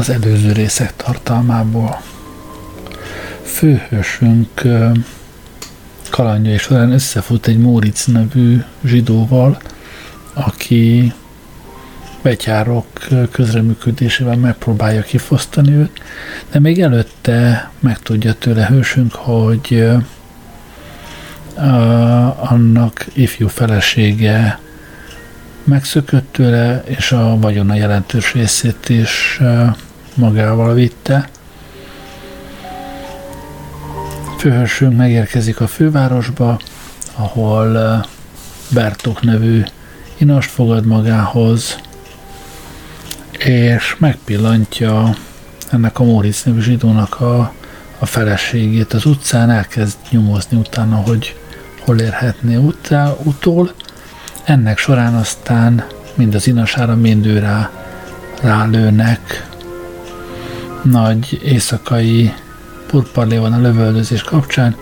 az előző részek tartalmából. Főhősünk kalandja és során összefut egy Móric nevű zsidóval, aki betyárok közreműködésével megpróbálja kifosztani őt, de még előtte megtudja tőle hősünk, hogy annak ifjú felesége megszökött tőle, és a vagyona jelentős részét is magával vitte. Főhősünk megérkezik a fővárosba, ahol Bertok nevű inast fogad magához, és megpillantja ennek a Móricz nevű zsidónak a, a feleségét az utcán, elkezd nyomozni utána, hogy hol érhetné utá, utól. Ennek során aztán mind az inasára, mind ő rá, rálőnek. Nagy éjszakai purparlé van a lövöldözés kapcsán.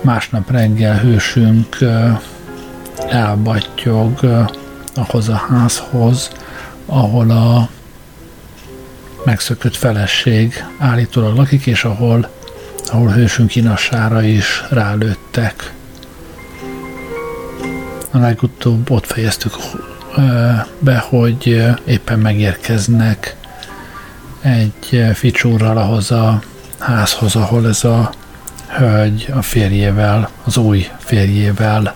Másnap reggel hősünk elbattyog ahhoz a házhoz, ahol a megszökött feleség állítólag lakik, és ahol, ahol hősünk inasára is rálőttek. A legutóbb ott fejeztük be, hogy éppen megérkeznek egy ficsúrral ahhoz a házhoz, ahol ez a hölgy a férjével, az új férjével,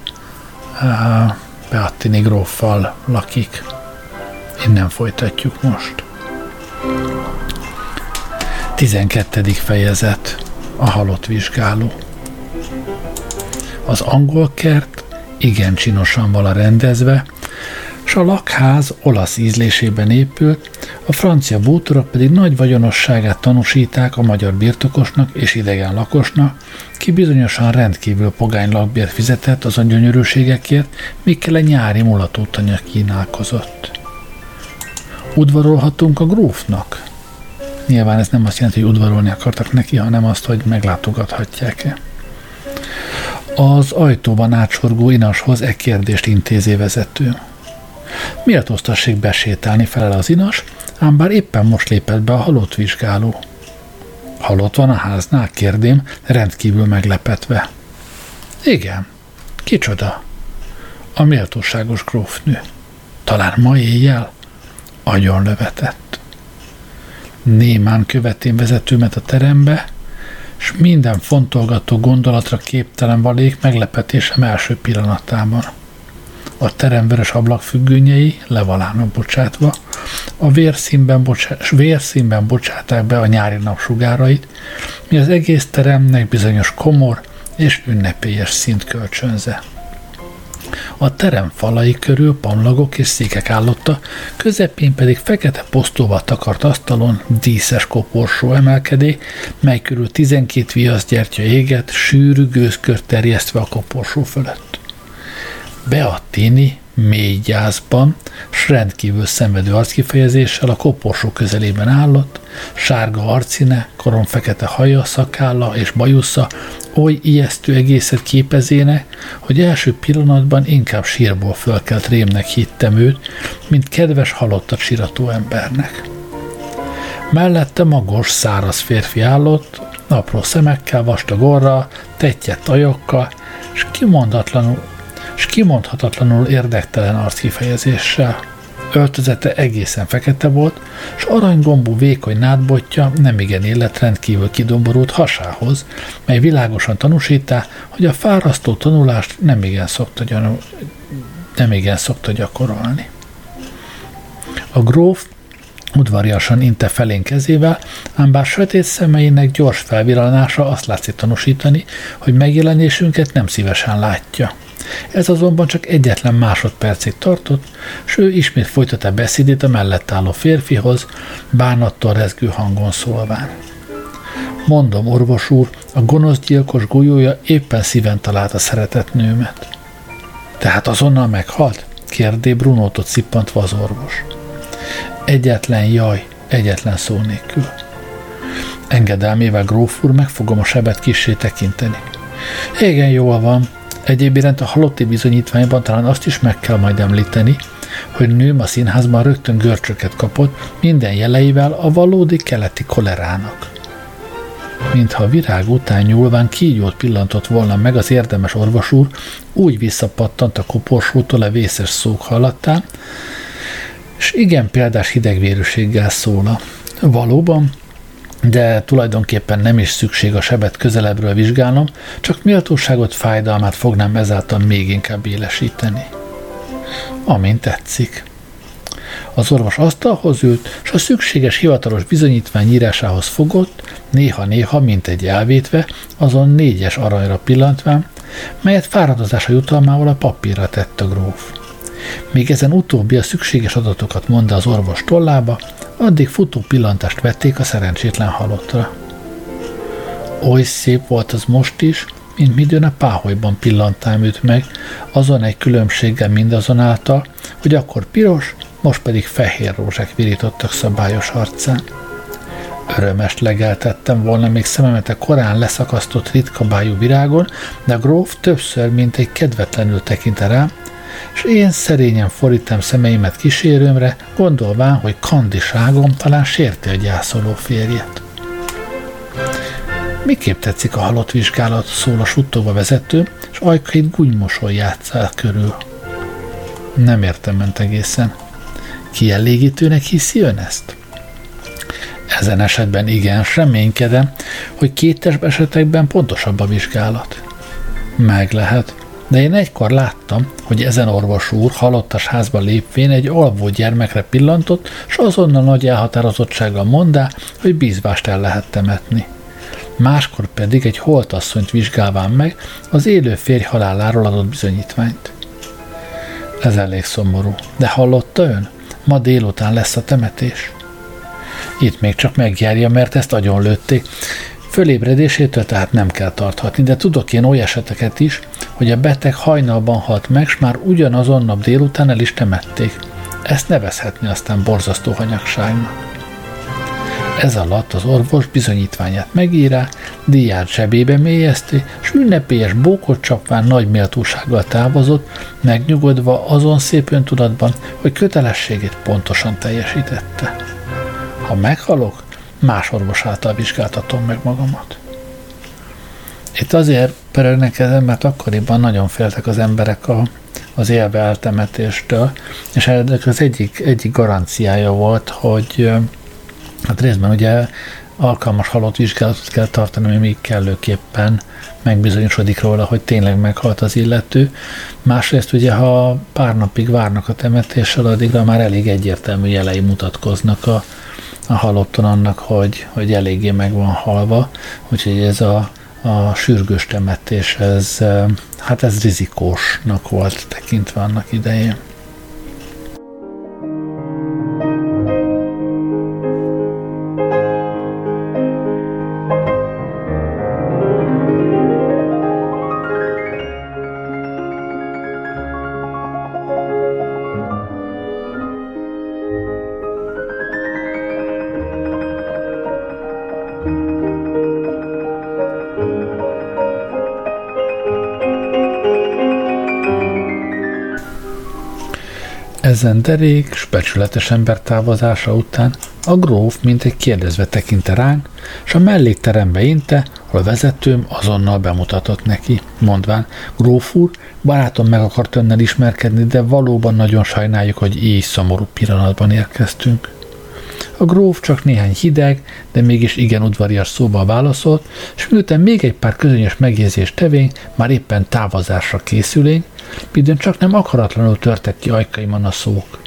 Beattini gróffal lakik. Innen folytatjuk most. 12. fejezet A halott vizsgáló Az angol kert igen csinosan vala rendezve, a lakház olasz ízlésében épült, a francia bútorok pedig nagy vagyonosságát tanúsíták a magyar birtokosnak és idegen lakosnak, ki bizonyosan rendkívül pogány lakbért fizetett az gyönyörűségekért, mikkel a nyári mulatótanya kínálkozott. Udvarolhatunk a grófnak? Nyilván ez nem azt jelenti, hogy udvarolni akartak neki, hanem azt, hogy meglátogathatják-e. Az ajtóban átsorgó inashoz egy kérdést intézi vezető. Miért osztassék besétálni felel az inas, ám bár éppen most lépett be a halott vizsgáló. Halott van a háznál, kérdém, rendkívül meglepetve. Igen. Kicsoda? A méltóságos grófnő. Talán ma éjjel? Agyon lövetett. Némán követén vezetőmet a terembe, és minden fontolgató gondolatra képtelen valék meglepetésem első pillanatában. A terem vörös ablakfüggönyei levalának bocsátva, a vérszínben, bocsá- vérszínben bocsáták be a nyári napsugárait, mi az egész teremnek bizonyos komor és ünnepélyes szint kölcsönze. A terem falai körül pamlagok és székek állotta, közepén pedig fekete posztóval takart asztalon díszes koporsó emelkedé, mely körül 12 viaszgyertya éget, sűrű gőzkör terjesztve a koporsó fölött. Beattini mély gyászban, s rendkívül szenvedő arckifejezéssel a koporsó közelében állott, sárga arcine, koron fekete haja, szakálla és bajusza oly ijesztő egészet képezének, hogy első pillanatban inkább sírból fölkelt rémnek hittem őt, mint kedves halottat sirató embernek. Mellette magos, száraz férfi állott, apró szemekkel, vastag orra, tettyett ajokkal, és kimondatlanul és kimondhatatlanul érdektelen arckifejezéssel. Öltözete egészen fekete volt, és aranygombú vékony nádbotja nem igen illet rendkívül kidomborult hasához, mely világosan tanúsítá, hogy a fárasztó tanulást nem igen szokta, gyanú, nem igen szokta gyakorolni. A gróf udvariasan inte felén kezével, ám bár sötét szemeinek gyors felvillanása azt látszik tanúsítani, hogy megjelenésünket nem szívesen látja. Ez azonban csak egyetlen másodpercig tartott, s ő ismét folytatta beszédét a mellett álló férfihoz, bánattal rezgő hangon szólván. Mondom, orvos úr, a gonosz gyilkos golyója éppen szíven találta szeretett nőmet. Tehát azonnal meghalt? kérdé Brunótot szippantva az orvos. Egyetlen jaj, egyetlen szó nélkül. Engedelmével gróf úr meg fogom a sebet kissé tekinteni. Igen, jól van, Egyéb iránt a halotti bizonyítványban talán azt is meg kell majd említeni, hogy nőm a színházban rögtön görcsöket kapott, minden jeleivel a valódi keleti kolerának. Mintha a virág után nyúlván kígyót pillantott volna meg az érdemes orvos úr, úgy visszapattant a koporsótól a vészes szók hallattán, és igen példás hidegvérűséggel szóla. Valóban, de tulajdonképpen nem is szükség a sebet közelebbről vizsgálnom, csak méltóságot, fájdalmát fognám ezáltal még inkább élesíteni. Amint tetszik. Az orvos asztalhoz ült, és a szükséges hivatalos bizonyítvány írásához fogott, néha-néha, mint egy elvétve, azon négyes aranyra pillantván, melyet fáradozása jutalmával a papírra tett a gróf. Még ezen utóbbi a szükséges adatokat mondta az orvos tollába, addig futó pillantást vették a szerencsétlen halottra. Oly szép volt az most is, mint midőn a páholyban pillantám őt meg, azon egy különbséggel mindazonáltal, hogy akkor piros, most pedig fehér rózsák virítottak szabályos arcán. Örömest legeltettem volna még szememet a korán leszakasztott ritka bájú virágon, de a gróf többször, mint egy kedvetlenül tekinte rám, és én szerényen forítem szemeimet kísérőmre, gondolván, hogy kandiságom talán sérti a gyászoló férjet. Miképp tetszik a halott vizsgálat, szól a suttogva vezető, és ajkait gúnymosoly játszál körül. Nem értem ment egészen. Kielégítőnek hiszi ön ezt? Ezen esetben igen, reménykedem, hogy kétes esetekben pontosabb a vizsgálat. Meg lehet, de én egykor láttam, hogy ezen orvos úr halottas házba lépvén egy alvó gyermekre pillantott, és azonnal nagy elhatározottsággal mondá, hogy bízvást el lehet temetni. Máskor pedig egy holtasszonyt vizsgálván meg az élő férj haláláról adott bizonyítványt. Ez elég szomorú. De hallotta ön? Ma délután lesz a temetés. Itt még csak megjárja, mert ezt agyon lőtték. Fölébredésétől tehát nem kell tarthatni, de tudok én olyan eseteket is, hogy a beteg hajnalban halt meg, s már ugyanazon nap délután el is temették. Ezt nevezhetni aztán borzasztó hanyagságnak. Ez alatt az orvos bizonyítványát megírá, díját zsebébe mélyezti, s ünnepélyes bókot csapván nagy méltósággal távozott, megnyugodva azon szép öntudatban, hogy kötelességét pontosan teljesítette. Ha meghalok, más orvos által vizsgáltatom meg magamat. Itt azért perelnek ezen, mert akkoriban nagyon féltek az emberek a, az élve eltemetéstől, és ennek az egyik, egyik garanciája volt, hogy hát részben ugye alkalmas halott vizsgálatot kell tartani, ami még kellőképpen megbizonyosodik róla, hogy tényleg meghalt az illető. Másrészt ugye, ha pár napig várnak a temetéssel, addigra már elég egyértelmű jelei mutatkoznak a, a halotton annak, hogy, hogy eléggé meg van halva, úgyhogy ez a, a sürgős temetés, ez, hát ez rizikósnak volt tekintve annak idején. Ezen derék, specsületes ember távozása után a gróf mint egy kérdezve tekinte ránk, és a mellékterembe inte, ahol a vezetőm azonnal bemutatott neki, mondván, gróf úr, barátom meg akart önnel ismerkedni, de valóban nagyon sajnáljuk, hogy így szomorú pillanatban érkeztünk. A gróf csak néhány hideg, de mégis igen udvarias szóval válaszolt, és miután még egy pár közönyös megjegyzést tevény, már éppen távozásra készülénk, csak nem akaratlanul törtek ki ajkaimon a szók.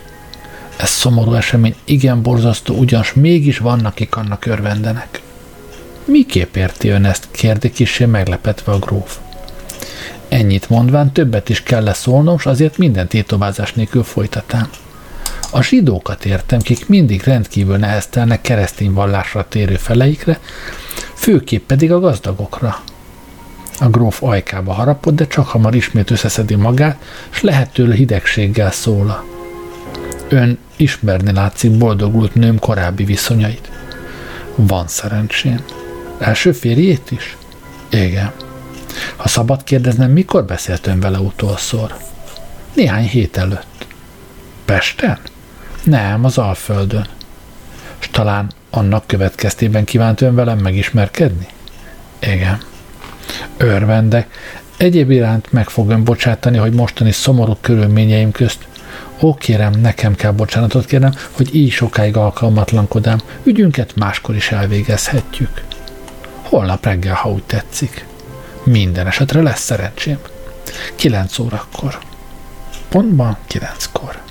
Ez szomorú esemény igen borzasztó, ugyanis mégis vannak, akik annak örvendenek. Miképp érti ön ezt? kérdi kisé meglepetve a gróf. Ennyit mondván többet is kell szólnom, s azért minden tétovázás nélkül folytatám. A zsidókat értem, kik mindig rendkívül neheztelnek keresztény vallásra térő feleikre, főképp pedig a gazdagokra. A gróf ajkába harapott, de csak hamar ismét összeszedi magát, s lehetőleg hidegséggel szóla. Ön ismerni látszik boldogult nőm korábbi viszonyait. Van szerencsém. Első férjét is? Igen. Ha szabad kérdeznem, mikor beszélt ön vele utolszor? Néhány hét előtt. Pesten? Nem, az Alföldön. És talán annak következtében kívánt ön velem megismerkedni? Igen. Örvendek. Egyéb iránt meg fog ön bocsátani, hogy mostani szomorú körülményeim közt Ó, kérem, nekem kell bocsánatot kérnem, hogy így sokáig alkalmatlankodám. Ügyünket máskor is elvégezhetjük. Holnap reggel, ha úgy tetszik. Minden esetre lesz szerencsém. Kilenc órakor. Pontban kilenckor.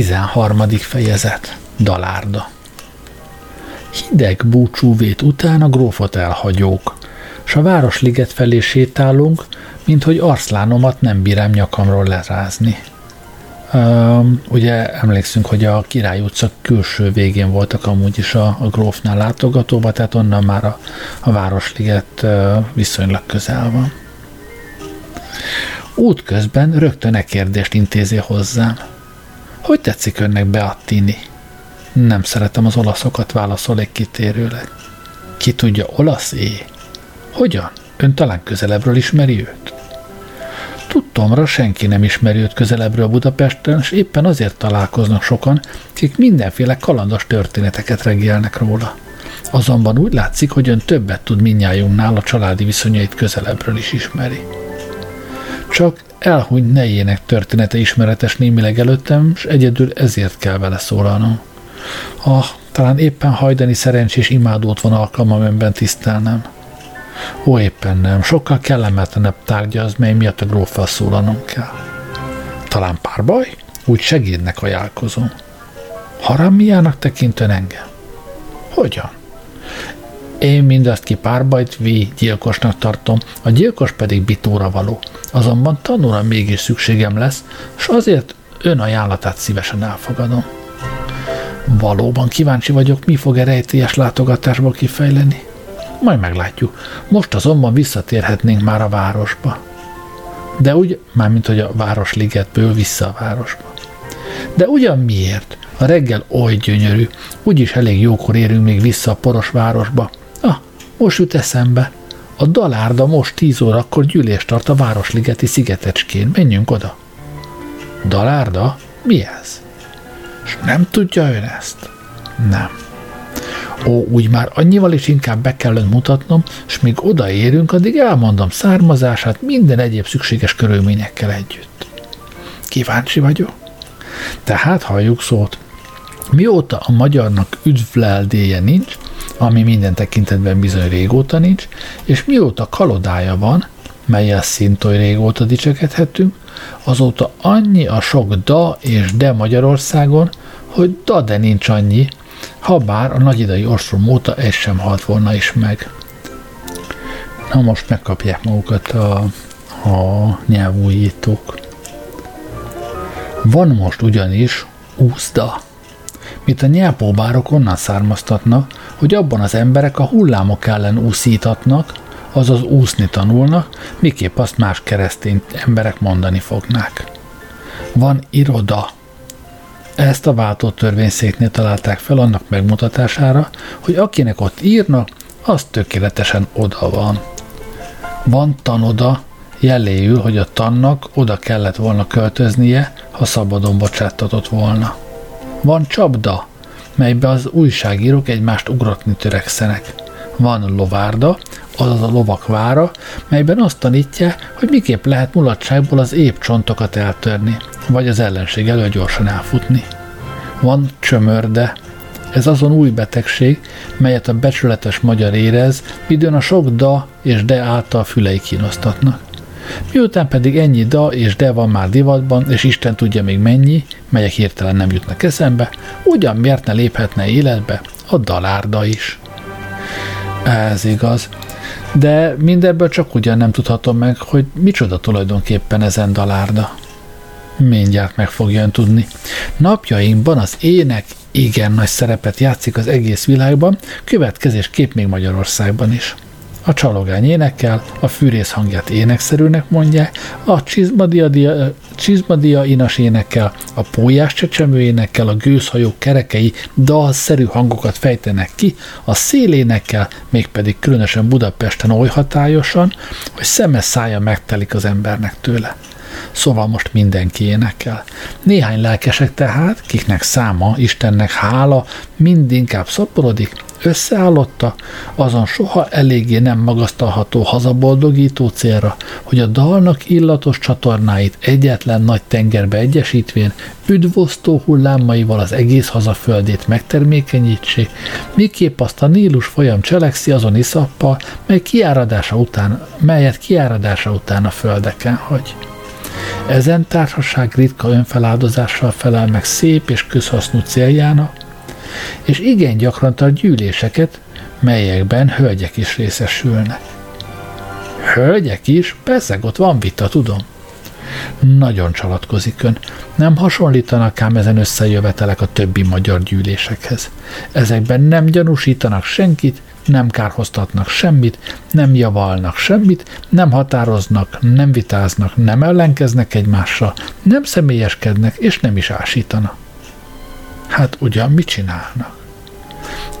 13. fejezet Dalárda Hideg búcsúvét után a grófot elhagyók, s a városliget felé sétálunk, mint hogy arszlánomat nem bírám nyakamról lerázni. Um, ugye emlékszünk, hogy a Király utca külső végén voltak amúgy is a, a grófnál látogatóba, tehát onnan már a, a Városliget uh, viszonylag közel van. Útközben rögtön e kérdést intézi hozzám – hogy tetszik önnek Beattini? Nem szeretem az olaszokat, válaszolék kitérőleg. Ki tudja, olasz é? Hogyan? Ön talán közelebbről ismeri őt? Tudtomra senki nem ismeri őt közelebbről Budapesten, és éppen azért találkoznak sokan, akik mindenféle kalandos történeteket regélnek róla. Azonban úgy látszik, hogy ön többet tud minnyájunknál a családi viszonyait közelebbről is ismeri. Csak elhunyt nejének története ismeretes némileg előttem, és egyedül ezért kell vele szólalnom. Ah, talán éppen hajdani szerencsés imádót van alkalmam önben tisztelnem. Ó, éppen nem, sokkal kellemetlenebb tárgya az, mely miatt a gróffal szólalnom kell. Talán párbaj? Úgy segédnek ajánlkozom. Harammiának tekintően engem? Hogyan? Én mindazt ki párbajt vi gyilkosnak tartom, a gyilkos pedig bitóra való. Azonban tanulra mégis szükségem lesz, és azért ön ajánlatát szívesen elfogadom. Valóban kíváncsi vagyok, mi fog e rejtélyes látogatásból kifejleni. Majd meglátjuk. Most azonban visszatérhetnénk már a városba. De úgy, mármint hogy a városligetből vissza a városba. De ugyan miért? A reggel oly gyönyörű, úgyis elég jókor érünk még vissza a poros városba. Most jut eszembe. A dalárda most tíz órakor gyűlést tart a Városligeti szigetecskén. Menjünk oda. Dalárda? Mi ez? És nem tudja ön ezt? Nem. Ó, úgy már annyival is inkább be kell mutatnom, és míg odaérünk, addig elmondom származását minden egyéb szükséges körülményekkel együtt. Kíváncsi vagyok. Tehát halljuk szót. Mióta a magyarnak üdvleldéje nincs, ami minden tekintetben bizony régóta nincs, és mióta kalodája van, melyel szintén régóta dicsekedhetünk, azóta annyi a sok da és de Magyarországon, hogy da de nincs annyi, ha bár a nagyidai ostrom óta ez sem halt volna is meg. Na most megkapják magukat a, a nyelvújítók. Van most ugyanis úszda, mint a nyelpóbárok onnan származtatnak, hogy abban az emberek a hullámok ellen úszítatnak, azaz úszni tanulnak, miképp azt más keresztény emberek mondani fognák. Van iroda. Ezt a váltó törvényszéknél találták fel annak megmutatására, hogy akinek ott írnak, az tökéletesen oda van. Van tanoda, jeléül, hogy a tannak oda kellett volna költöznie, ha szabadon bocsáttatott volna. Van csapda, melybe az újságírók egymást ugratni törekszenek. Van lovárda, azaz a lovak vára, melyben azt tanítja, hogy miképp lehet mulatságból az épp csontokat eltörni, vagy az ellenség elől gyorsan elfutni. Van csömörde, ez azon új betegség, melyet a becsületes magyar érez, midőn a sok da és de által fülei kínosztatnak. Miután pedig ennyi da és de van már divatban, és Isten tudja még mennyi, melyek hirtelen nem jutnak eszembe, ugyan miért ne léphetne életbe a dalárda is. Ez igaz. De mindebből csak ugyan nem tudhatom meg, hogy micsoda tulajdonképpen ezen dalárda. Mindjárt meg fogja ön tudni. Napjainkban az ének igen nagy szerepet játszik az egész világban, következésképp még Magyarországban is. A csalogány énekel, a fűrész hangját énekszerűnek mondják, a csizmadia, csizmadia inas énekel, a pólyás csecsemő énekel, a gőzhajók kerekei dalszerű hangokat fejtenek ki, a szélénekkel, mégpedig különösen Budapesten oly hatályosan, hogy szeme szája megtelik az embernek tőle. Szóval most mindenki énekel. Néhány lelkesek tehát, kiknek száma, Istennek hála, mindinkább szaporodik, összeállotta, azon soha eléggé nem magasztalható hazaboldogító célra, hogy a dalnak illatos csatornáit egyetlen nagy tengerbe egyesítvén üdvosztó hullámaival az egész hazaföldét megtermékenyítsék, miképp azt a Nílus folyam cselekszi azon iszappal, mely kiáradása után, melyet kiáradása után a földeken hagy. Ezen társaság ritka önfeláldozással felel meg szép és közhasznú céljának, és igen gyakran tart gyűléseket, melyekben hölgyek is részesülnek. Hölgyek is? Persze, ott van vita, tudom. Nagyon csalatkozik ön. Nem hasonlítanak ám ezen összejövetelek a többi magyar gyűlésekhez. Ezekben nem gyanúsítanak senkit, nem kárhoztatnak semmit, nem javalnak semmit, nem határoznak, nem vitáznak, nem ellenkeznek egymással, nem személyeskednek és nem is ásítanak. Hát ugyan mit csinálnak?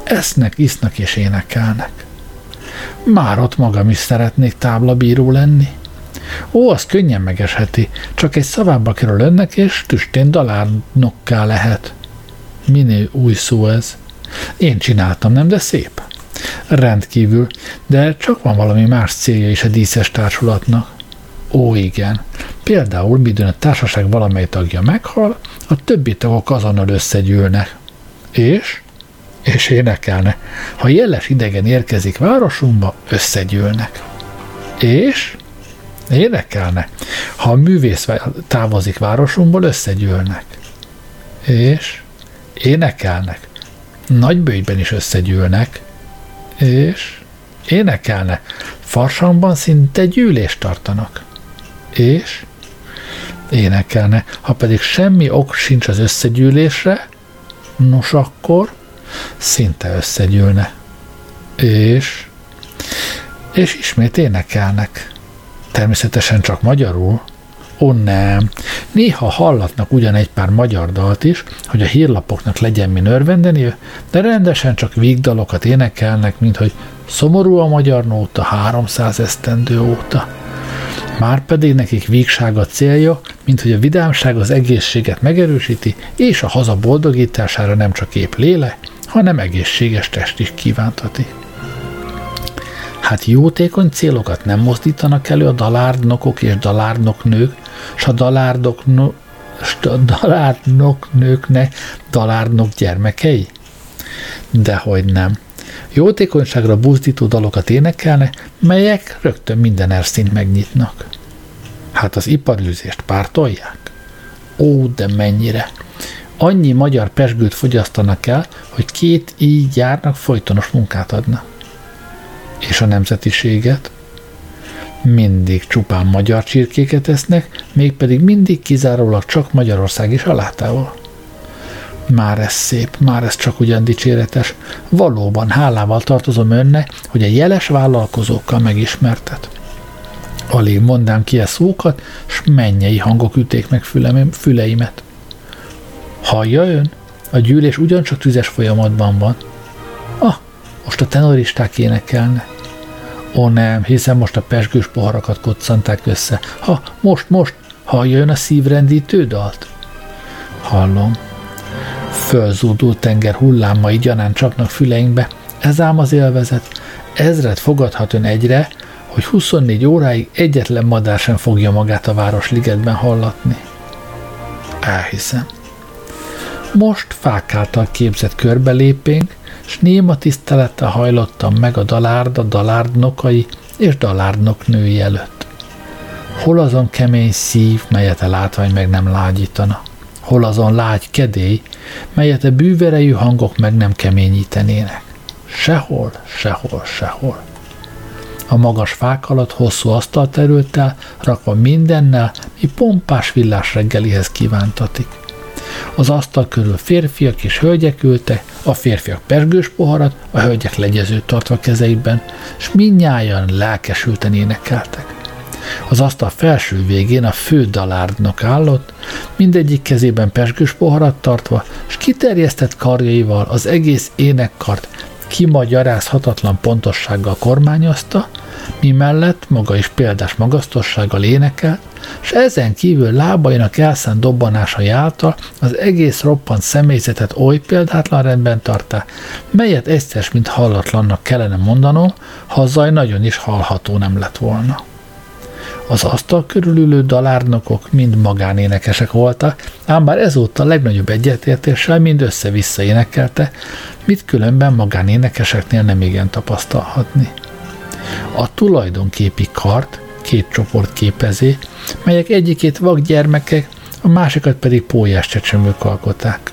Esznek, isznak és énekelnek. Már ott magam is szeretnék táblabíró lenni. Ó, az könnyen megesheti, csak egy szavába kerül önnek, és tüstén dalárnokká lehet. Minél új szó ez. Én csináltam, nem, de szép. Rendkívül, de csak van valami más célja is a díszes társulatnak. Ó, igen. Például, midőn a társaság valamely tagja meghal, a többi tagok azonnal összegyűlnek. És? És énekelne. Ha jeles idegen érkezik városunkba, összegyűlnek. És? Énekelne. Ha a művész távozik városunkból, összegyűlnek. És? Énekelnek. Nagybőjben is összegyűlnek. És? Énekelne. Farsangban szinte gyűlést tartanak és énekelne. Ha pedig semmi ok sincs az összegyűlésre, nos akkor szinte összegyűlne. És, és ismét énekelnek. Természetesen csak magyarul. Ó nem, néha hallatnak ugyan egy pár magyar dalt is, hogy a hírlapoknak legyen mi örvendeni, de rendesen csak vígdalokat énekelnek, mint hogy szomorú a magyar nóta 300 esztendő óta. Márpedig nekik vígság a célja, mint hogy a vidámság az egészséget megerősíti, és a haza boldogítására nem csak épp léle, hanem egészséges test is kívántati. Hát jótékony célokat nem mozdítanak elő a dalárdnokok és dalárdnok nők, s a dalárdok no, s a dalárdnok nőknek dalárdnok gyermekei? Dehogy nem jótékonyságra buzdító dalokat énekelne, melyek rögtön minden erszint megnyitnak. Hát az iparűzést pártolják? Ó, de mennyire! Annyi magyar pesgőt fogyasztanak el, hogy két így járnak folytonos munkát adna. És a nemzetiséget? mindig csupán magyar csirkéket esznek, mégpedig mindig kizárólag csak Magyarország is alátával. Már ez szép, már ez csak ugyan dicséretes. Valóban hálával tartozom önnek, hogy a jeles vállalkozókkal megismertet. Alig mondám ki a szókat, s mennyei hangok üték meg füleimet. Hallja ön? A gyűlés ugyancsak tüzes folyamatban van. Ah, most a tenoristák énekelne. Ó nem, hiszen most a pesgős poharakat koccanták össze. Ha, most, most, hallja ön a szívrendítő dalt? Hallom. Fölzúdult tenger hullámai gyanán csapnak füleinkbe. Ez ám az élvezet. Ezret fogadhat ön egyre, hogy 24 óráig egyetlen madár sem fogja magát a Városligetben hallatni. Elhiszem. Most fák által képzett körbelépénk, s néma tisztelettel hajlottam meg a dalárd, a dalárdnokai és dalárdnok női előtt. Hol azon kemény szív, melyet a látvány meg nem lágyítana? Hol azon lágy kedély, melyet a bűverejű hangok meg nem keményítenének? Sehol, sehol, sehol. A magas fák alatt hosszú asztal terült el, rakva mindennel, mi pompás villás reggelihez kívántatik. Az asztal körül férfiak és hölgyek ültek, a férfiak pergős poharat, a hölgyek legyezőt tartva kezeikben, és mindnyájan lelkesülten énekeltek. Az asztal felső végén a fő dalárdnak állott, mindegyik kezében pesgős poharat tartva, és kiterjesztett karjaival az egész énekkart kimagyarázhatatlan pontossággal kormányozta, mi mellett maga is példás magasztossággal énekelt, és ezen kívül lábainak elszánt dobbanásai által az egész roppant személyzetet oly példátlan rendben tartá, melyet egyszer, mint hallatlannak kellene mondanom, ha a zaj nagyon is hallható nem lett volna. Az asztal körülülő dalárnokok mind magánénekesek voltak, ám bár ezúttal legnagyobb egyetértéssel mind össze-vissza énekelte, mit különben magánénekeseknél nem igen tapasztalhatni. A tulajdonképi kart két csoport képezi, melyek egyikét vak gyermekek, a másikat pedig pólyás csecsemők alkoták.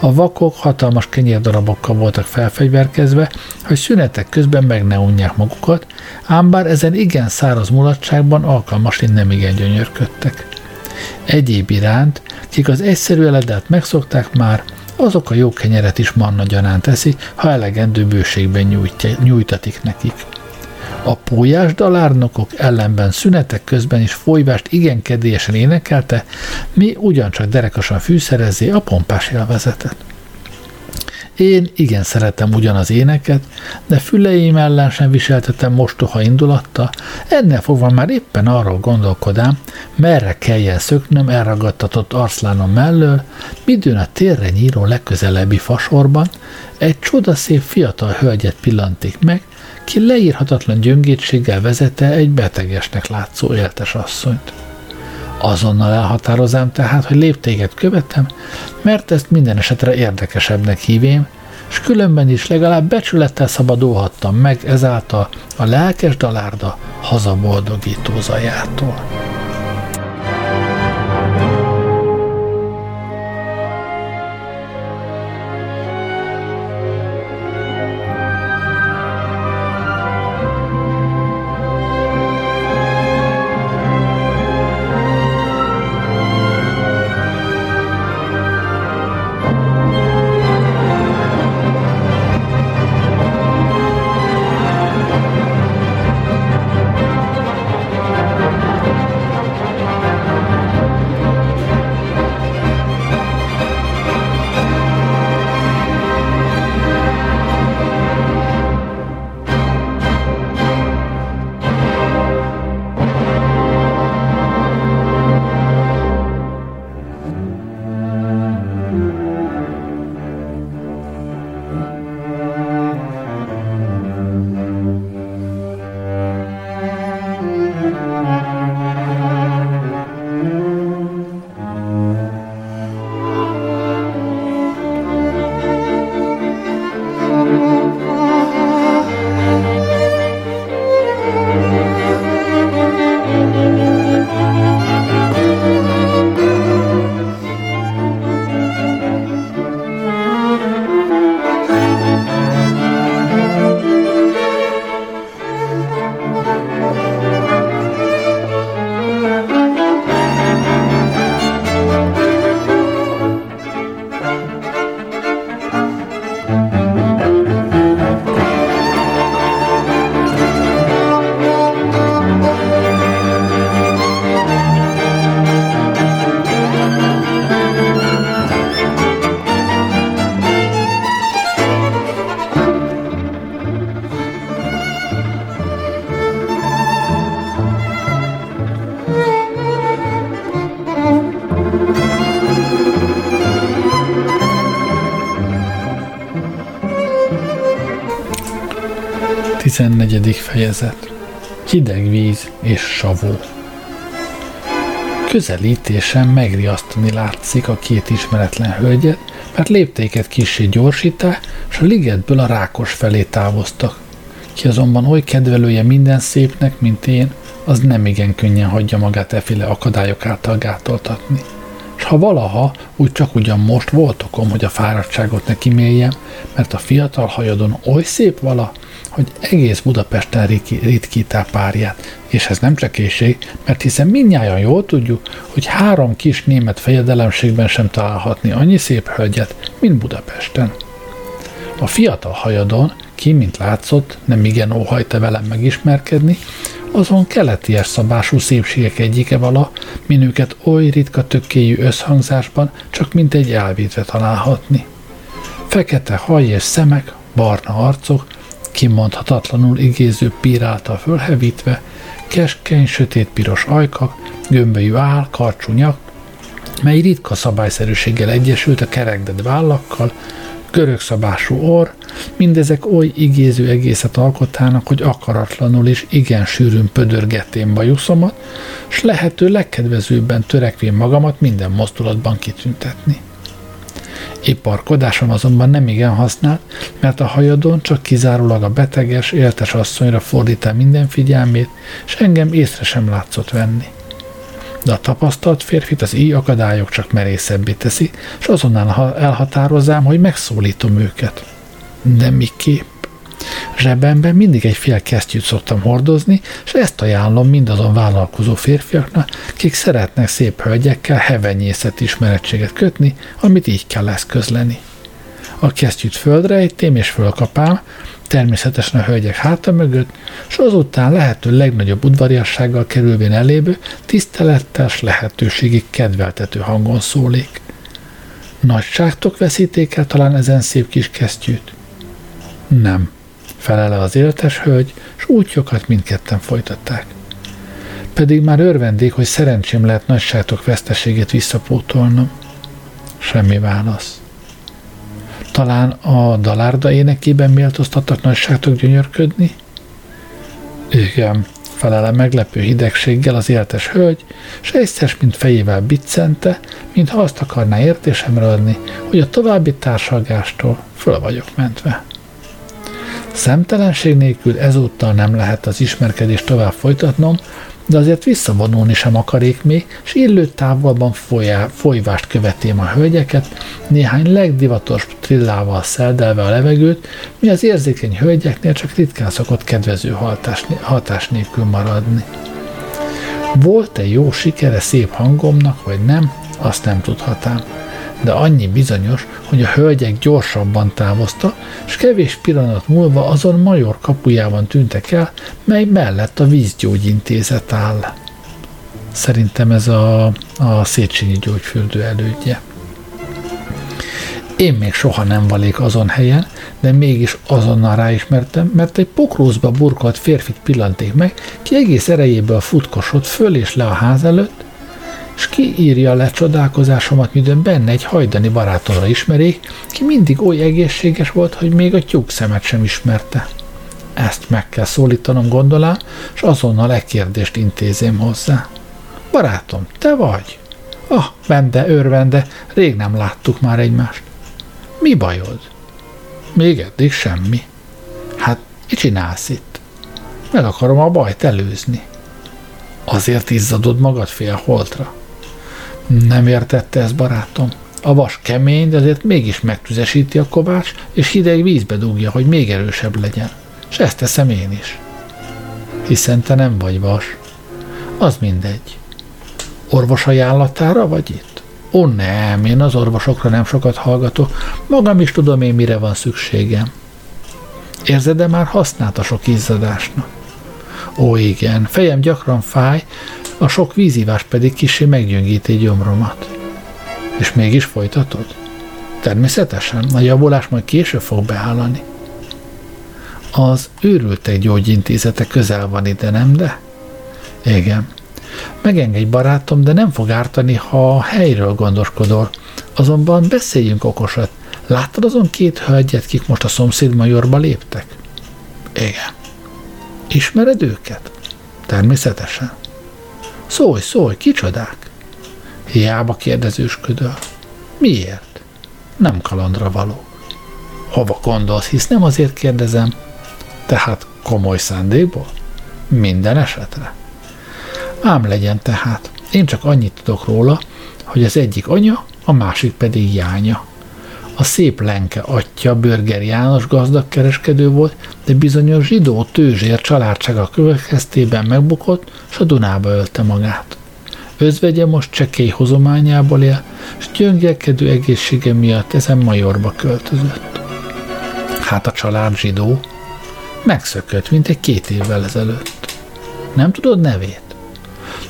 A vakok hatalmas kenyérdarabokkal voltak felfegyverkezve, hogy szünetek közben meg ne unják magukat, ám bár ezen igen száraz mulatságban alkalmasint nem igen gyönyörködtek. Egyéb iránt, kik az egyszerű eledelt megszokták már, azok a jó kenyeret is manna gyanánt teszik, ha elegendő bőségben nyújtja, nyújtatik nekik. A pólyás dalárnokok ellenben szünetek közben is folyvást igen kedélyesen énekelte, mi ugyancsak derekasan fűszerezzé a pompás élvezetet. Én igen szeretem ugyan az éneket, de füleim ellen sem viseltetem mostoha indulatta, ennél fogva már éppen arról gondolkodám, merre kelljen szöknöm elragadtatott arszlánom mellől, midőn a térre nyíró legközelebbi fasorban egy csodaszép fiatal hölgyet pillantik meg, ki leírhatatlan gyöngétséggel vezette egy betegesnek látszó éltes asszonyt. Azonnal elhatározám tehát, hogy léptéket követem, mert ezt minden esetre érdekesebbnek hívém, és különben is legalább becsülettel szabadulhattam meg ezáltal a lelkes dalárda hazaboldogító zajától. 14. fejezet Hideg víz és savó Közelítésen megriasztani látszik a két ismeretlen hölgyet, mert lépteiket kissé gyorsítá, és a ligetből a rákos felé távoztak. Ki azonban oly kedvelője minden szépnek, mint én, az nem igen könnyen hagyja magát eféle akadályok által gátoltatni. És ha valaha, úgy csak ugyan most volt okom, hogy a fáradtságot ne kiméljem, mert a fiatal hajadon oly szép vala, hogy egész Budapesten ritkítá párját. És ez nem csak készség, mert hiszen mindnyájan jól tudjuk, hogy három kis német fejedelemségben sem találhatni annyi szép hölgyet, mint Budapesten. A fiatal hajadon, ki, mint látszott, nem igen óhajta velem megismerkedni, azon keleti szabású szépségek egyike vala, min őket oly ritka tökkéjű összhangzásban csak mint egy elvétve találhatni. Fekete haj és szemek, barna arcok, kimondhatatlanul igéző pír által fölhevítve, keskeny, sötét-piros ajkak, gömbölyű áll, karcsú nyak, mely ritka szabályszerűséggel egyesült a kerekded vállakkal, görög szabású orr, mindezek oly igéző egészet alkotának, hogy akaratlanul is igen sűrűn pödörgetém bajuszomat, s lehető legkedvezőbben törekvén magamat minden mozdulatban kitüntetni. Iparkodásom azonban nem igen használt, mert a hajadon csak kizárólag a beteges, éltes asszonyra fordít minden figyelmét, és engem észre sem látszott venni. De a tapasztalt férfit az így akadályok csak merészebbé teszi, és azonnal elhatározám, hogy megszólítom őket. De miképp? Zsebemben mindig egy fél kesztyűt szoktam hordozni, és ezt ajánlom mindazon vállalkozó férfiaknak, kik szeretnek szép hölgyekkel hevenyészet ismerettséget kötni, amit így kell eszközleni. A kesztyűt földre ejtém és fölkapám, természetesen a hölgyek háta mögött, és azután lehető legnagyobb udvariassággal kerülvén elébe, tisztelettel s lehetőségig kedveltető hangon szólék. Nagyságtok veszíték el talán ezen szép kis kesztyűt? Nem felele az éltes hölgy, s útjukat mindketten folytatták. Pedig már örvendék, hogy szerencsém lehet nagyságtok veszteségét visszapótolnom. Semmi válasz. Talán a dalárda énekében méltóztattak nagyságtok gyönyörködni? Igen, felele meglepő hidegséggel az éltes hölgy, s egyszer, mint fejével biccente, mintha azt akarná értésemre adni, hogy a további társalgástól föl vagyok mentve. Szemtelenség nélkül ezúttal nem lehet az ismerkedést tovább folytatnom, de azért visszavonulni sem akarék még, és illő távolban folyá, folyvást követém a hölgyeket, néhány legdivatos trillával szeldelve a levegőt, mi az érzékeny hölgyeknél csak ritkán szokott kedvező hatás, hatás nélkül maradni. Volt-e jó sikere szép hangomnak, vagy nem, azt nem tudhatám de annyi bizonyos, hogy a hölgyek gyorsabban távoztak, és kevés pillanat múlva azon major kapujában tűntek el, mely mellett a vízgyógyintézet áll. Szerintem ez a, a Széchenyi gyógyfürdő elődje. Én még soha nem valék azon helyen, de mégis azonnal ráismertem, mert egy pokrózba burkolt férfit pillanték meg, ki egész erejéből futkosott föl és le a ház előtt, és ki írja le csodálkozásomat, midőn benne egy hajdani barátomra ismerék, ki mindig oly egészséges volt, hogy még a tyúk szemet sem ismerte. Ezt meg kell szólítanom, gondolám, és azonnal egy kérdést intézém hozzá. Barátom, te vagy? Ah, vende, örvende, rég nem láttuk már egymást. Mi bajod? Még eddig semmi. Hát, mit csinálsz itt? Meg akarom a bajt előzni. Azért izzadod magad fél holtra. Nem értette ez barátom. A vas kemény, de azért mégis megtüzesíti a kovács, és hideg vízbe dugja, hogy még erősebb legyen. És ezt teszem én is. Hiszen te nem vagy vas. Az mindegy. Orvos ajánlatára vagy itt? Ó nem, én az orvosokra nem sokat hallgatok, magam is tudom én, mire van szükségem. Érzed-e már használt a sok izzadásnak? Ó igen, fejem gyakran fáj, a sok vízívás pedig kisé meggyöngíti gyomromat. És mégis folytatod? Természetesen, a javulás majd később fog beállani. Az őrültek gyógyintézete közel van ide, nem de? Igen. Megengedj barátom, de nem fog ártani, ha a helyről gondoskodol. Azonban beszéljünk okosat. Láttad azon két hölgyet, kik most a szomszéd majorba léptek? Igen. Ismered őket? Természetesen. Szólj, szólj, kicsodák? Hiába kérdezősködöl. Miért? Nem kalandra való. Hova gondolsz, hisz nem azért kérdezem. Tehát komoly szándékból? Minden esetre. Ám legyen tehát. Én csak annyit tudok róla, hogy az egyik anya, a másik pedig jánya. A szép lenke atya Börger János gazdag kereskedő volt, de bizonyos zsidó tőzsér családsága következtében megbukott, és a Dunába ölte magát. Özvegye most csekély hozományából él, és gyöngelkedő egészsége miatt ezen majorba költözött. Hát a család zsidó. Megszökött, mint egy két évvel ezelőtt. Nem tudod nevét?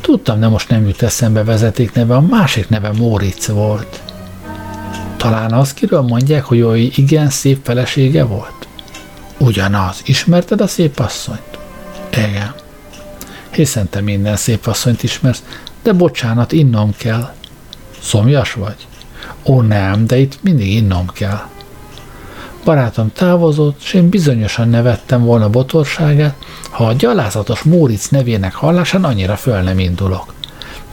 Tudtam, de most nem jut eszembe vezeték neve, a másik neve Móricz volt. Talán az, kiről mondják, hogy oly igen szép felesége volt? Ugyanaz. Ismerted a szép asszonyt? Igen. Hiszen te minden szép asszonyt ismersz, de bocsánat, innom kell. Szomjas vagy? Ó, nem, de itt mindig innom kell. Barátom távozott, és én bizonyosan nevettem volna botorságát, ha a gyalázatos Móric nevének hallásán annyira föl nem indulok.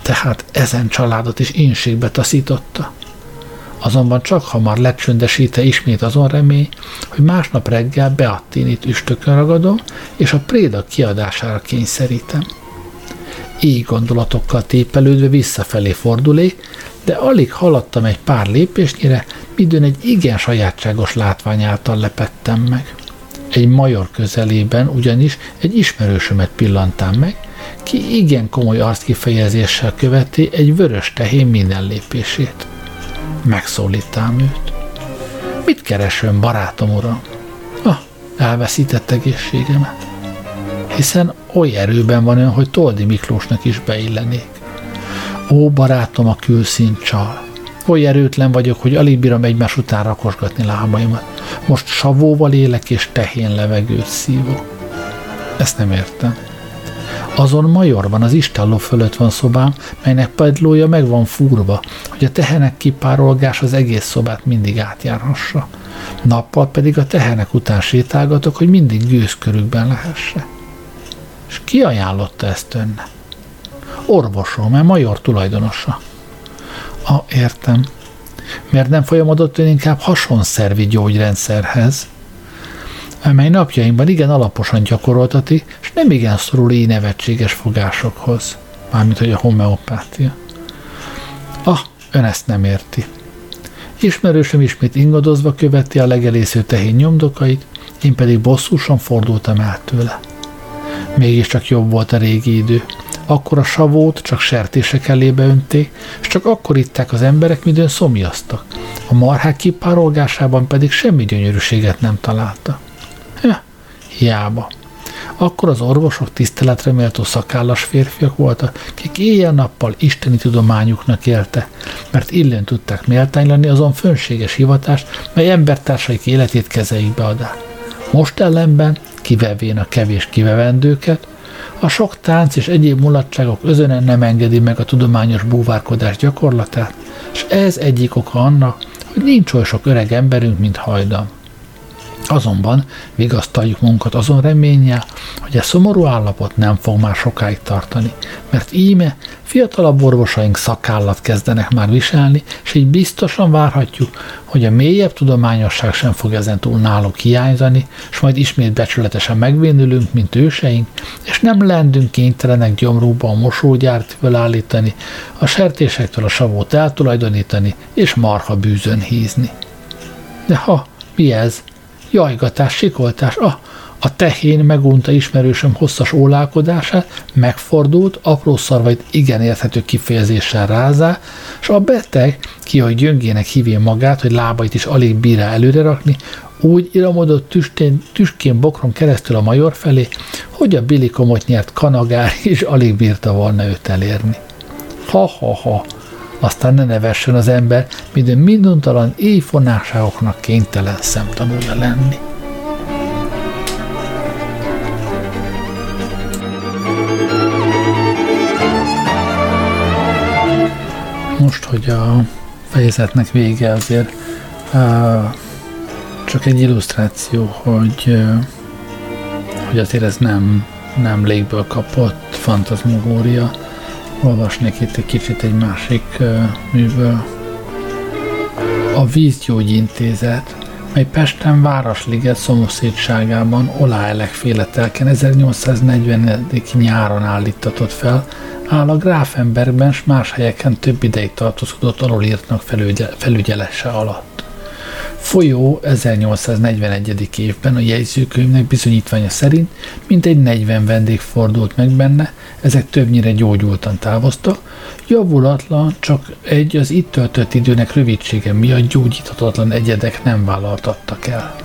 Tehát ezen családot is inségbe taszította. Azonban csak hamar lecsöndesíte ismét azon remény, hogy másnap reggel Beattinit üstökön ragadom, és a préda kiadására kényszerítem. Így gondolatokkal tépelődve visszafelé fordulék, de alig haladtam egy pár lépésnyire, midőn egy igen sajátságos látvány által lepettem meg. Egy major közelében ugyanis egy ismerősömet pillantám meg, ki igen komoly arckifejezéssel követi egy vörös tehén minden lépését. Megszólítám őt. Mit keresőn, barátom uram? Ah, elveszített egészségemet. Hiszen oly erőben van ön, hogy Toldi Miklósnak is beillenék. Ó, barátom, a külszín csal. Oly erőtlen vagyok, hogy alig bírom egymás után rakosgatni lábaimat. Most savóval élek és tehén levegőt szívok. Ezt nem értem. Azon majorban az istálló fölött van szobám, melynek padlója meg van fúrva, hogy a tehenek kipárolgás az egész szobát mindig átjárhassa. Nappal pedig a tehenek után sétálgatok, hogy mindig gőzkörükben lehesse. És ki ajánlotta ezt önnek? Orvosom, mert major tulajdonosa. Ah, értem. Miért nem folyamodott ön inkább hasonszervi gyógyrendszerhez? Amely napjainkban igen alaposan gyakoroltati, és nem igen szorul így nevetséges fogásokhoz, mármint hogy a homeopátia. Ah, ön ezt nem érti. Ismerősöm ismét ingadozva követi a legelésző tehén nyomdokait, én pedig bosszúsan fordultam el tőle. Mégiscsak jobb volt a régi idő. Akkor a savót csak sertések elébe önték, és csak akkor itták az emberek, midőn szomjaztak. A marhák kipárolgásában pedig semmi gyönyörűséget nem találta. Hiába. Akkor az orvosok tiszteletre méltó szakállas férfiak voltak, kik éjjel-nappal isteni tudományuknak élte, mert illén tudták méltánylani azon fönséges hivatást, mely embertársaik életét kezeikbe adá. Most ellenben, kivevén a kevés kivevendőket, a sok tánc és egyéb mulatságok özönen nem engedi meg a tudományos búvárkodás gyakorlatát, és ez egyik oka annak, hogy nincs oly sok öreg emberünk, mint hajdan. Azonban vigasztaljuk munkat azon reménye, hogy a szomorú állapot nem fog már sokáig tartani, mert íme fiatalabb orvosaink szakállat kezdenek már viselni, és így biztosan várhatjuk, hogy a mélyebb tudományosság sem fog ezen túl náluk hiányzani, és majd ismét becsületesen megvénülünk, mint őseink, és nem lendünk kénytelenek gyomrúba a mosógyárt fölállítani, a sertésektől a savót eltulajdonítani, és marha bűzön hízni. De ha, mi ez? Jajgatás, sikoltás, ah, a tehén megunta ismerősöm hosszas ólálkodását, megfordult, apró szarvait igen érthető kifejezéssel rázá, és a beteg, ki hogy gyöngének hívja magát, hogy lábait is alig bírá előre rakni, úgy iramodott tüstén, tüskén bokron keresztül a major felé, hogy a bilikomot nyert kanagár, és alig bírta volna őt elérni. Ha-ha-ha, aztán ne nevessen az ember, minden minduntalan éjfonásságoknak kénytelen szemtanúja lenni. Most, hogy a fejezetnek vége azért uh, csak egy illusztráció, hogy, uh, hogy azért ez nem nem légből kapott fantazmogória. Olvasnék itt egy kicsit egy másik műből. A Vízgyógyintézet, mely Pesten Városliget szomszédságában Olá Elek telken 1840. nyáron állítatott fel, áll a Grafenbergben s más helyeken több ideig tartózkodott alulírtnak felügyelese alatt. Folyó 1841. évben a jegyzőkönyvnek bizonyítványa szerint mintegy 40 vendég fordult meg benne, ezek többnyire gyógyultan távoztak, javulatlan, csak egy az itt töltött időnek rövidsége miatt gyógyíthatatlan egyedek nem vállaltattak el.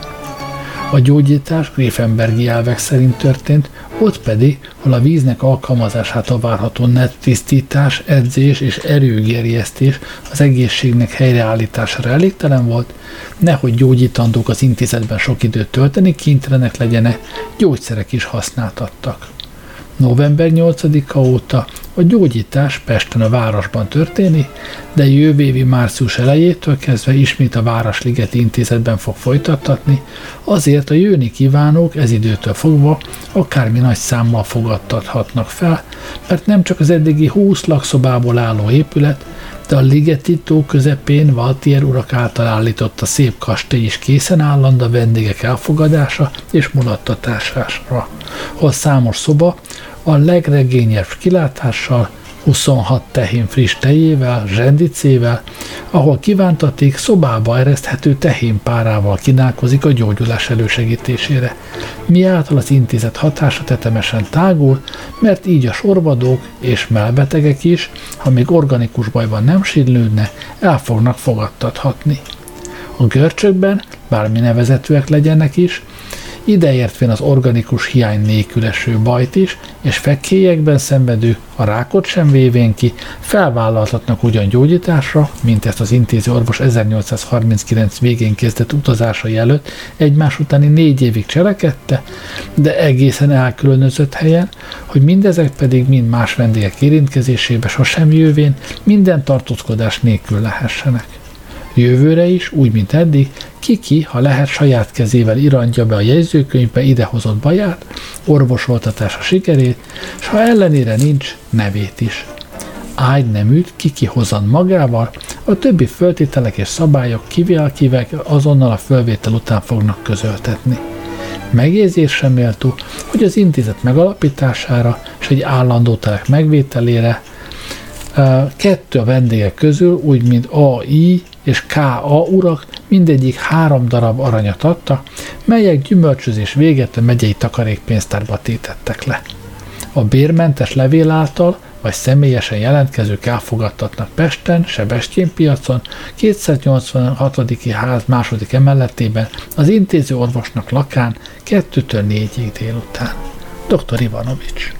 A gyógyítás Griefenbergi elvek szerint történt, ott pedig, hol a víznek alkalmazását a várható net tisztítás, edzés és erőgerjesztés az egészségnek helyreállítására elégtelen volt, nehogy gyógyítandók az intézetben sok időt tölteni, kénytelenek legyenek, gyógyszerek is használtattak. November 8-a óta a gyógyítás Pesten a városban történik, de jövő évi március elejétől kezdve ismét a Városligeti Intézetben fog folytattatni, azért a jönni kívánók ez időtől fogva akármi nagy számmal fogadtathatnak fel, mert nem csak az eddigi 20 lakszobából álló épület, de a Ligeti tó közepén Valtier urak által állított a szép kastély is készen állandó vendégek elfogadása és mulattatására, hol számos szoba a legregényebb kilátással, 26 tehén friss tejével, zsendicével, ahol kívántaték szobába ereszthető tehénpárával kínálkozik a gyógyulás elősegítésére. Miáltal az intézet hatása tetemesen tágul, mert így a sorvadók és melbetegek is, ha még organikus bajban nem sírlődne, el fognak fogadtathatni. A görcsökben, bármi nevezetőek legyenek is, ideértvén az organikus hiány nélkül eső bajt is, és fekkélyekben szenvedő, a rákot sem vévén ki, felvállalhatnak ugyan gyógyításra, mint ezt az intéző orvos 1839 végén kezdett utazásai előtt egymás utáni négy évig cselekedte, de egészen elkülönözött helyen, hogy mindezek pedig mind más vendégek érintkezésébe sosem jövén minden tartózkodás nélkül lehessenek. Jövőre is, úgy, mint eddig, Kiki, ha lehet, saját kezével irantja be a jegyzőkönyvbe idehozott baját, orvosoltatása sikerét, és ha ellenére nincs, nevét is. Ágy neműt Kiki hozan magával, a többi föltételek és szabályok kivel azonnal a fölvétel után fognak közöltetni. Megjegyzésre méltó, hogy az intézet megalapítására és egy állandó telek megvételére kettő a vendégek közül, úgy mint AI és KA urak mindegyik három darab aranyat adta, melyek gyümölcsözés véget a megyei takarékpénztárba tétettek le. A bérmentes levél által vagy személyesen jelentkezők elfogadtatnak Pesten, Sebestyén piacon, 286. ház második emeletében, az intéző orvosnak lakán 2-től 4-ig délután. Dr. Ivanovics.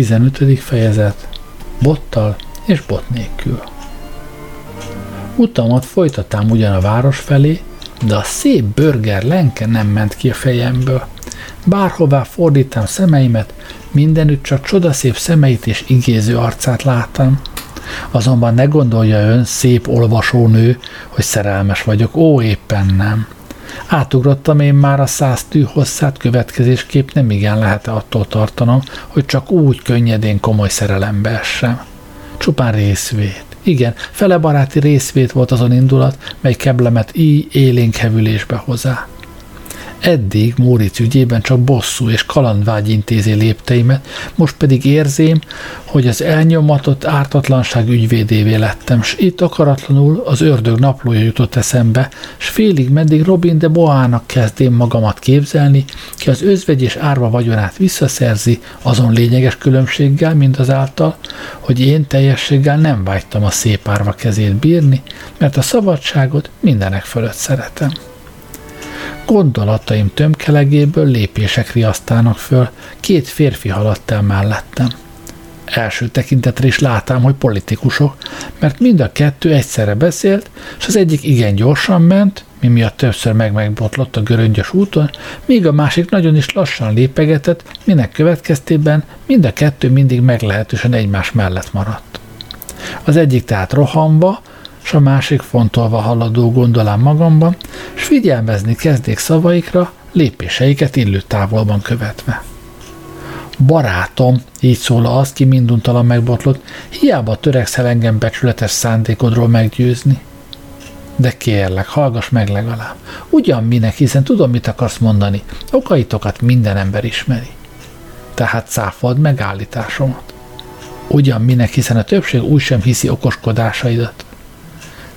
15. fejezet Bottal és bot nélkül. Utamat folytatám ugyan a város felé, de a szép burger lenke nem ment ki a fejemből. Bárhová fordítam szemeimet, mindenütt csak csodaszép szemeit és igéző arcát láttam. Azonban ne gondolja ön, szép olvasónő, hogy szerelmes vagyok, ó, éppen nem. Átugrottam én már a száz tű hosszát következésképp nem igen lehet attól tartanom, hogy csak úgy könnyedén komoly szerelembe essem. Csupán részvét. Igen, fele baráti részvét volt azon indulat, mely keblemet így élénk hevülésbe hozá. Eddig Móricz ügyében csak bosszú és kalandvágy intézi lépteimet, most pedig érzém, hogy az elnyomatott ártatlanság ügyvédévé lettem, s itt akaratlanul az ördög naplója jutott eszembe, s félig meddig Robin de Boának kezdém magamat képzelni, ki az özvegy és árva vagyonát visszaszerzi azon lényeges különbséggel, mint azáltal, hogy én teljességgel nem vágytam a szép árva kezét bírni, mert a szabadságot mindenek fölött szeretem. Gondolataim tömkelegéből lépések riasztának föl, két férfi haladt el mellettem. Első tekintetre is látám, hogy politikusok, mert mind a kettő egyszerre beszélt, és az egyik igen gyorsan ment, mi miatt többször meg-megbotlott a göröngyös úton, míg a másik nagyon is lassan lépegetett, minek következtében mind a kettő mindig meglehetősen egymás mellett maradt. Az egyik tehát rohanva, s a másik fontolva haladó gondolám magamban, s figyelmezni kezdék szavaikra, lépéseiket illő távolban követve. Barátom, így szól az, ki minduntalan megbotlott, hiába törekszel engem becsületes szándékodról meggyőzni. De kérlek, hallgass meg legalább. Ugyan minek, hiszen tudom, mit akarsz mondani. Okaitokat minden ember ismeri. Tehát cáfold megállításomat. Ugyan minek, hiszen a többség úgy sem hiszi okoskodásaidat.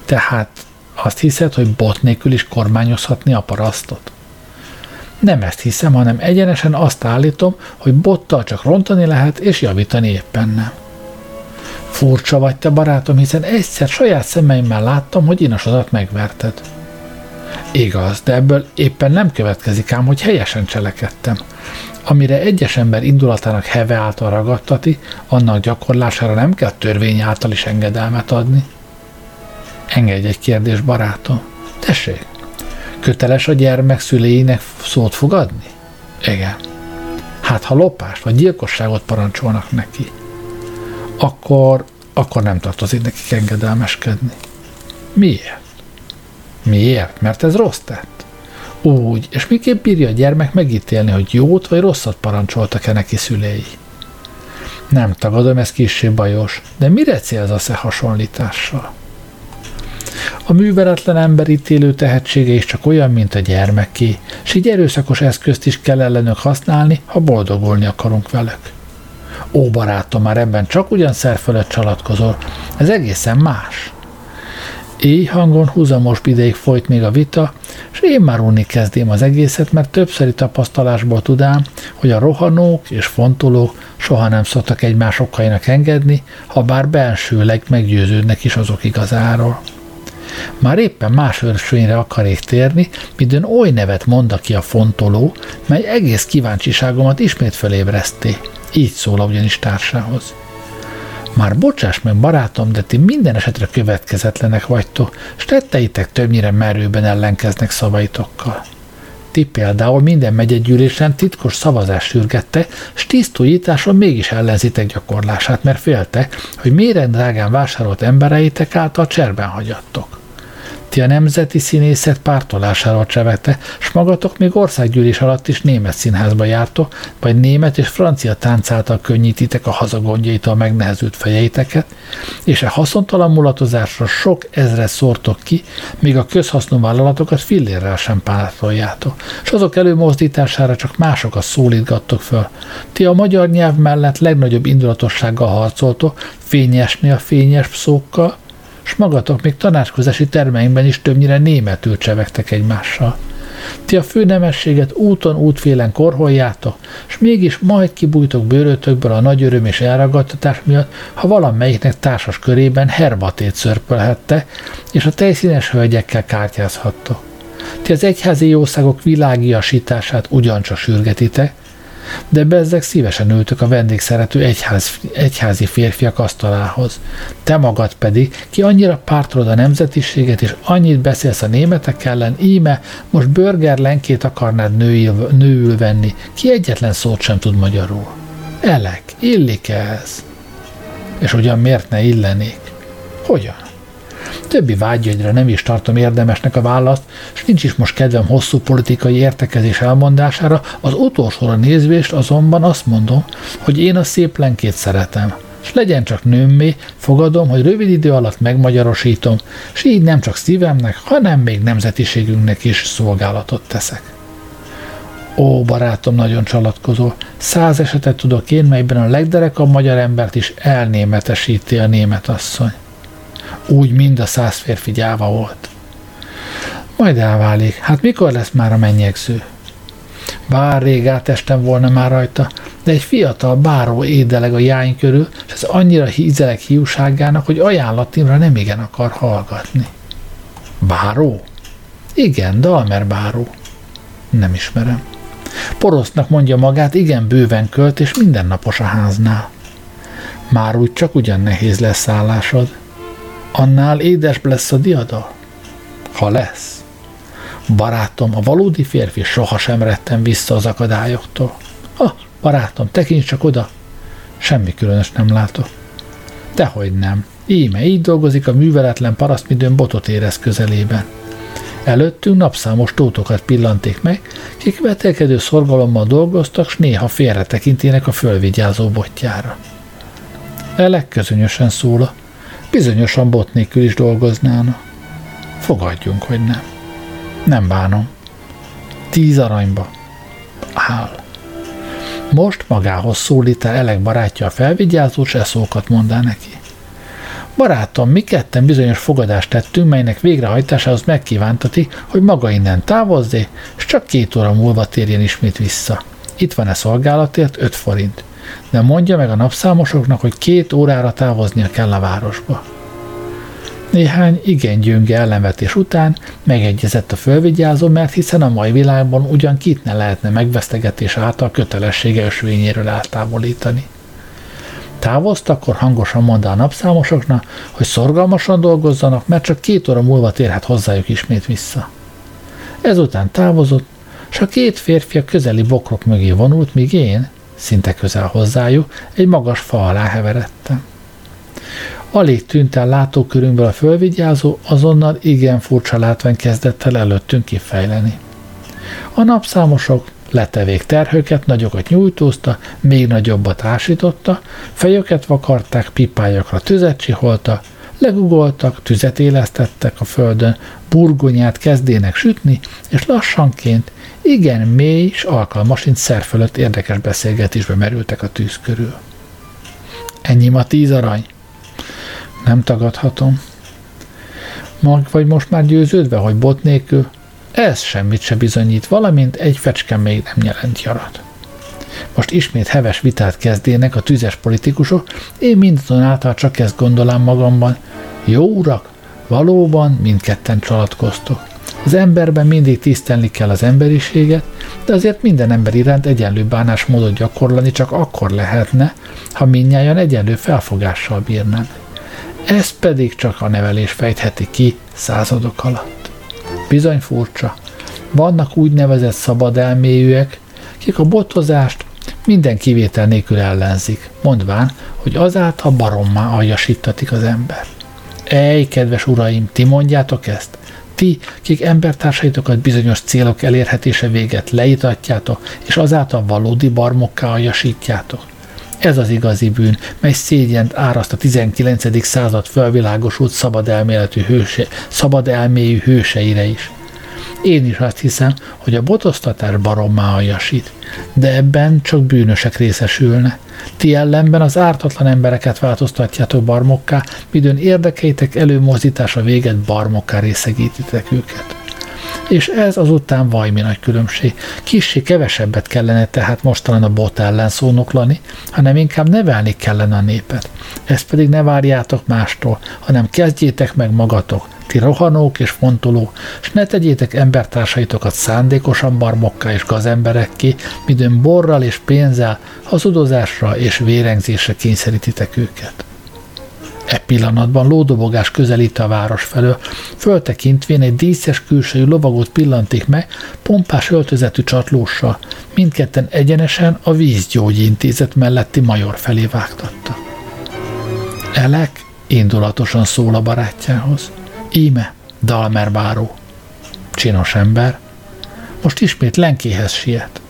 Tehát azt hiszed, hogy bot nélkül is kormányozhatni a parasztot? Nem ezt hiszem, hanem egyenesen azt állítom, hogy bottal csak rontani lehet, és javítani éppen nem. Furcsa vagy te, barátom, hiszen egyszer saját szemeimmel láttam, hogy inasodat megverted. Igaz, de ebből éppen nem következik ám, hogy helyesen cselekedtem. Amire egyes ember indulatának heve által ragadtati, annak gyakorlására nem kell törvény által is engedelmet adni. Engedj egy kérdés, barátom. Tessék, köteles a gyermek szüleinek szót fogadni? Igen. Hát ha lopást vagy gyilkosságot parancsolnak neki, akkor, akkor nem tartozik nekik engedelmeskedni. Miért? Miért? Mert ez rossz tett. Úgy, és miképp bírja a gyermek megítélni, hogy jót vagy rosszat parancsoltak-e neki szülei? Nem tagadom, ez kissé bajos, de mire célzasz e hasonlítással? A műveletlen ember ítélő tehetsége is csak olyan, mint a gyermeké, és így erőszakos eszközt is kell ellenük használni, ha boldogulni akarunk velük. Ó, barátom, már ebben csak ugyan szerfelett csalatkozol. Ez egészen más. Éj hangon húzamos ideig folyt még a vita, és én már unni kezdém az egészet, mert többszöri tapasztalásból tudám, hogy a rohanók és fontolók soha nem szoktak egymás okainak engedni, ha bár belsőleg meggyőződnek is azok igazáról. Már éppen más örsvényre akarék térni, midőn oly nevet mond ki a fontoló, mely egész kíváncsiságomat ismét felébreszté. Így szól ugyanis társához. Már bocsáss meg, barátom, de ti minden esetre következetlenek vagytok, s tetteitek többnyire merőben ellenkeznek szavaitokkal. Ti például minden megyegyűlésen titkos szavazás sürgette, s tisztújításon mégis ellenzitek gyakorlását, mert félte, hogy méren drágán vásárolt embereitek által cserben hagyattok. Ti a nemzeti színészet pártolásáról csevegte, s magatok még országgyűlés alatt is német színházba jártok, vagy német és francia tánc által könnyítitek a hazagondjaitól megnehezült fejeiteket, és a haszontalan mulatozásra sok ezre szórtok ki, míg a közhasznú vállalatokat fillérrel sem pártoljátok, és azok előmozdítására csak másokat szólítgattok föl. Ti a magyar nyelv mellett legnagyobb indulatossággal harcoltok, fényesnél fényes szókkal, s magatok még tanácskozási termeinkben is többnyire németül csevegtek egymással. Ti a főnemességet úton útfélen korholjátok, s mégis majd kibújtok bőrötökből a nagy öröm és elragadtatás miatt, ha valamelyiknek társas körében herbatét szörpölhette, és a tejszínes hölgyekkel kártyázhattok. Ti az egyházi jószágok világiasítását ugyancsak sürgetitek, de bezzeg szívesen ültök a vendégszerető egyház, egyházi férfiak asztalához. Te magad pedig, ki annyira pártolod a nemzetiséget, és annyit beszélsz a németek ellen, íme, most lenkét akarnád nőül, nőül venni, ki egyetlen szót sem tud magyarul. Elek, illik ez? És ugyan miért ne illenék? Hogyan? Többi vágyjegyre nem is tartom érdemesnek a választ, és nincs is most kedvem hosszú politikai értekezés elmondására, az utolsóra nézvést azonban azt mondom, hogy én a szép lenkét szeretem, és legyen csak nőmmé, fogadom, hogy rövid idő alatt megmagyarosítom, és így nem csak szívemnek, hanem még nemzetiségünknek is szolgálatot teszek. Ó, barátom, nagyon csalatkozó, száz esetet tudok én, melyben a legderekabb magyar embert is elnémetesíti a német asszony úgy mind a száz férfi gyáva volt. Majd elválik, hát mikor lesz már a mennyegző? Bár rég átestem volna már rajta, de egy fiatal báró édeleg a jány körül, és ez annyira hízelek hiúságának, hogy ajánlatimra nem igen akar hallgatni. Báró? Igen, Dalmer báró. Nem ismerem. Porosznak mondja magát, igen bőven költ, és mindennapos a háznál. Már úgy csak ugyan nehéz lesz szállásod annál édesbb lesz a diada? Ha lesz. Barátom, a valódi férfi sohasem retten vissza az akadályoktól. Ha, barátom, tekints csak oda. Semmi különös nem látok. Dehogy nem. Íme, így dolgozik a műveletlen parasztmidőn botot érez közelében. Előttünk napszámos tótokat pillanték meg, kik vetelkedő szorgalommal dolgoztak, s néha félretekintének a fölvigyázó botjára. Elek közönösen szóla bizonyosan bot nélkül is dolgoznána. Fogadjunk, hogy nem. Nem bánom. Tíz aranyba. Áll. Most magához szólít el Elek barátja a felvigyázó, s eszókat mondá neki. Barátom, mi ketten bizonyos fogadást tettünk, melynek végrehajtásához megkívántatik, hogy maga innen távozzé, és csak két óra múlva térjen ismét vissza. Itt van-e szolgálatért 5 forint de mondja meg a napszámosoknak, hogy két órára távoznia kell a városba. Néhány igen gyönge ellenvetés után megegyezett a fölvigyázó, mert hiszen a mai világban ugyan kit ne lehetne megvesztegetés által kötelessége ösvényéről eltávolítani. Távoztak, akkor hangosan mondta a napszámosoknak, hogy szorgalmasan dolgozzanak, mert csak két óra múlva térhet hozzájuk ismét vissza. Ezután távozott, és a két férfi a közeli bokrok mögé vonult, míg én, szinte közel hozzájuk, egy magas fa alá heveredtem. Alig tűnt el látókörünkből a fölvigyázó, azonnal igen furcsa látvány kezdett el előttünk kifejleni. A napszámosok letevék terhőket, nagyokat nyújtózta, még nagyobbat ásította, fejüket vakarták, pipájakra tüzet csiholta, legugoltak, tüzet élesztettek a földön, burgonyát kezdének sütni, és lassanként igen mély és alkalmasint szer fölött érdekes beszélgetésbe merültek a tűz körül. Ennyi ma tíz arany? Nem tagadhatom. Mag vagy most már győződve, hogy bot nélkül? Ez semmit se bizonyít, valamint egy fecske még nem jelent jarat. Most ismét heves vitát kezdének a tüzes politikusok, én mindazonáltal csak ezt gondolám magamban. Jó urak, valóban mindketten csalatkoztok. Az emberben mindig tisztelni kell az emberiséget, de azért minden ember iránt egyenlő bánásmódot gyakorlani csak akkor lehetne, ha minnyáján egyenlő felfogással bírnánk. Ez pedig csak a nevelés fejtheti ki századok alatt. Bizony furcsa. Vannak úgynevezett szabad elmélyűek, kik a botozást minden kivétel nélkül ellenzik, mondván, hogy azáltal barommá aljasítatik az ember. Ej, kedves uraim, ti mondjátok ezt? Ti, kik embertársaitokat bizonyos célok elérhetése véget leitatjátok, és azáltal valódi barmokká aljasítjátok. Ez az igazi bűn, mely szégyent áraszt a 19. század felvilágosult szabad elméletű hőse, szabad elmélyű hőseire is. Én is azt hiszem, hogy a botoztatás barommá aljasít, de ebben csak bűnösek részesülne. Ti ellenben az ártatlan embereket változtatjátok barmokká, midőn érdekeitek előmozdítása véget barmokká részegítitek őket. És ez azután vajmi nagy különbség. Kissé kevesebbet kellene tehát mostalan a bot ellen szónoklani, hanem inkább nevelni kellene a népet. Ezt pedig ne várjátok mástól, hanem kezdjétek meg magatok, ti rohanók és fontolók, és ne tegyétek embertársaitokat szándékosan barmokká és gazemberekké, midőn borral és pénzzel, hazudozásra és vérengzésre kényszerítitek őket. E pillanatban lódobogás közelít a város felől, föltekintvén egy díszes külsőjű lovagot pillantik meg, pompás öltözetű csatlóssal, mindketten egyenesen a vízgyógyi intézet melletti major felé vágtatta. Elek indulatosan szól a barátjához. Íme, Dalmer báró. Csinos ember. Most ismét lenkéhez siet.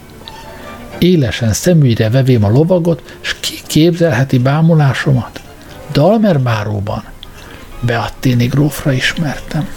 Élesen szemügyre vevém a lovagot, s ki képzelheti bámulásomat? Dalmer báróban Beattini grófra ismertem.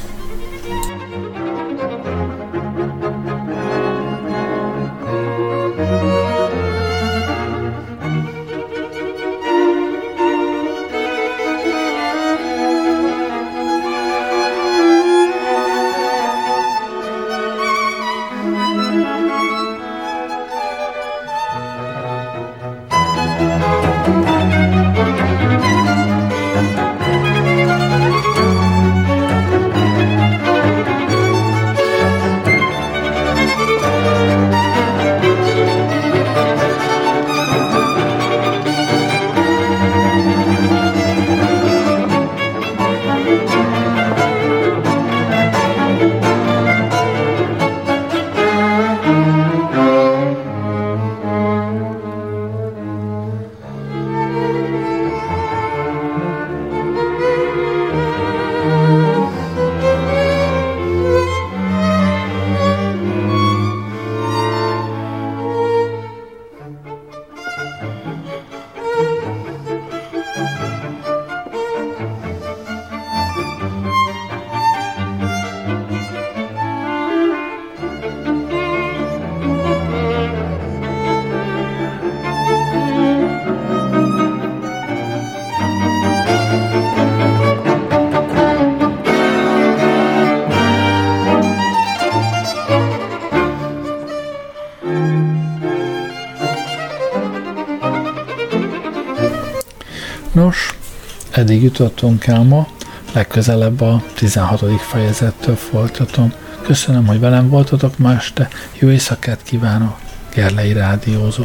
Eddig jutottunk el ma, legközelebb a 16. fejezettől folytatom. Köszönöm, hogy velem voltatok ma este, jó éjszakát kívánok, Gerlei Rádiózó.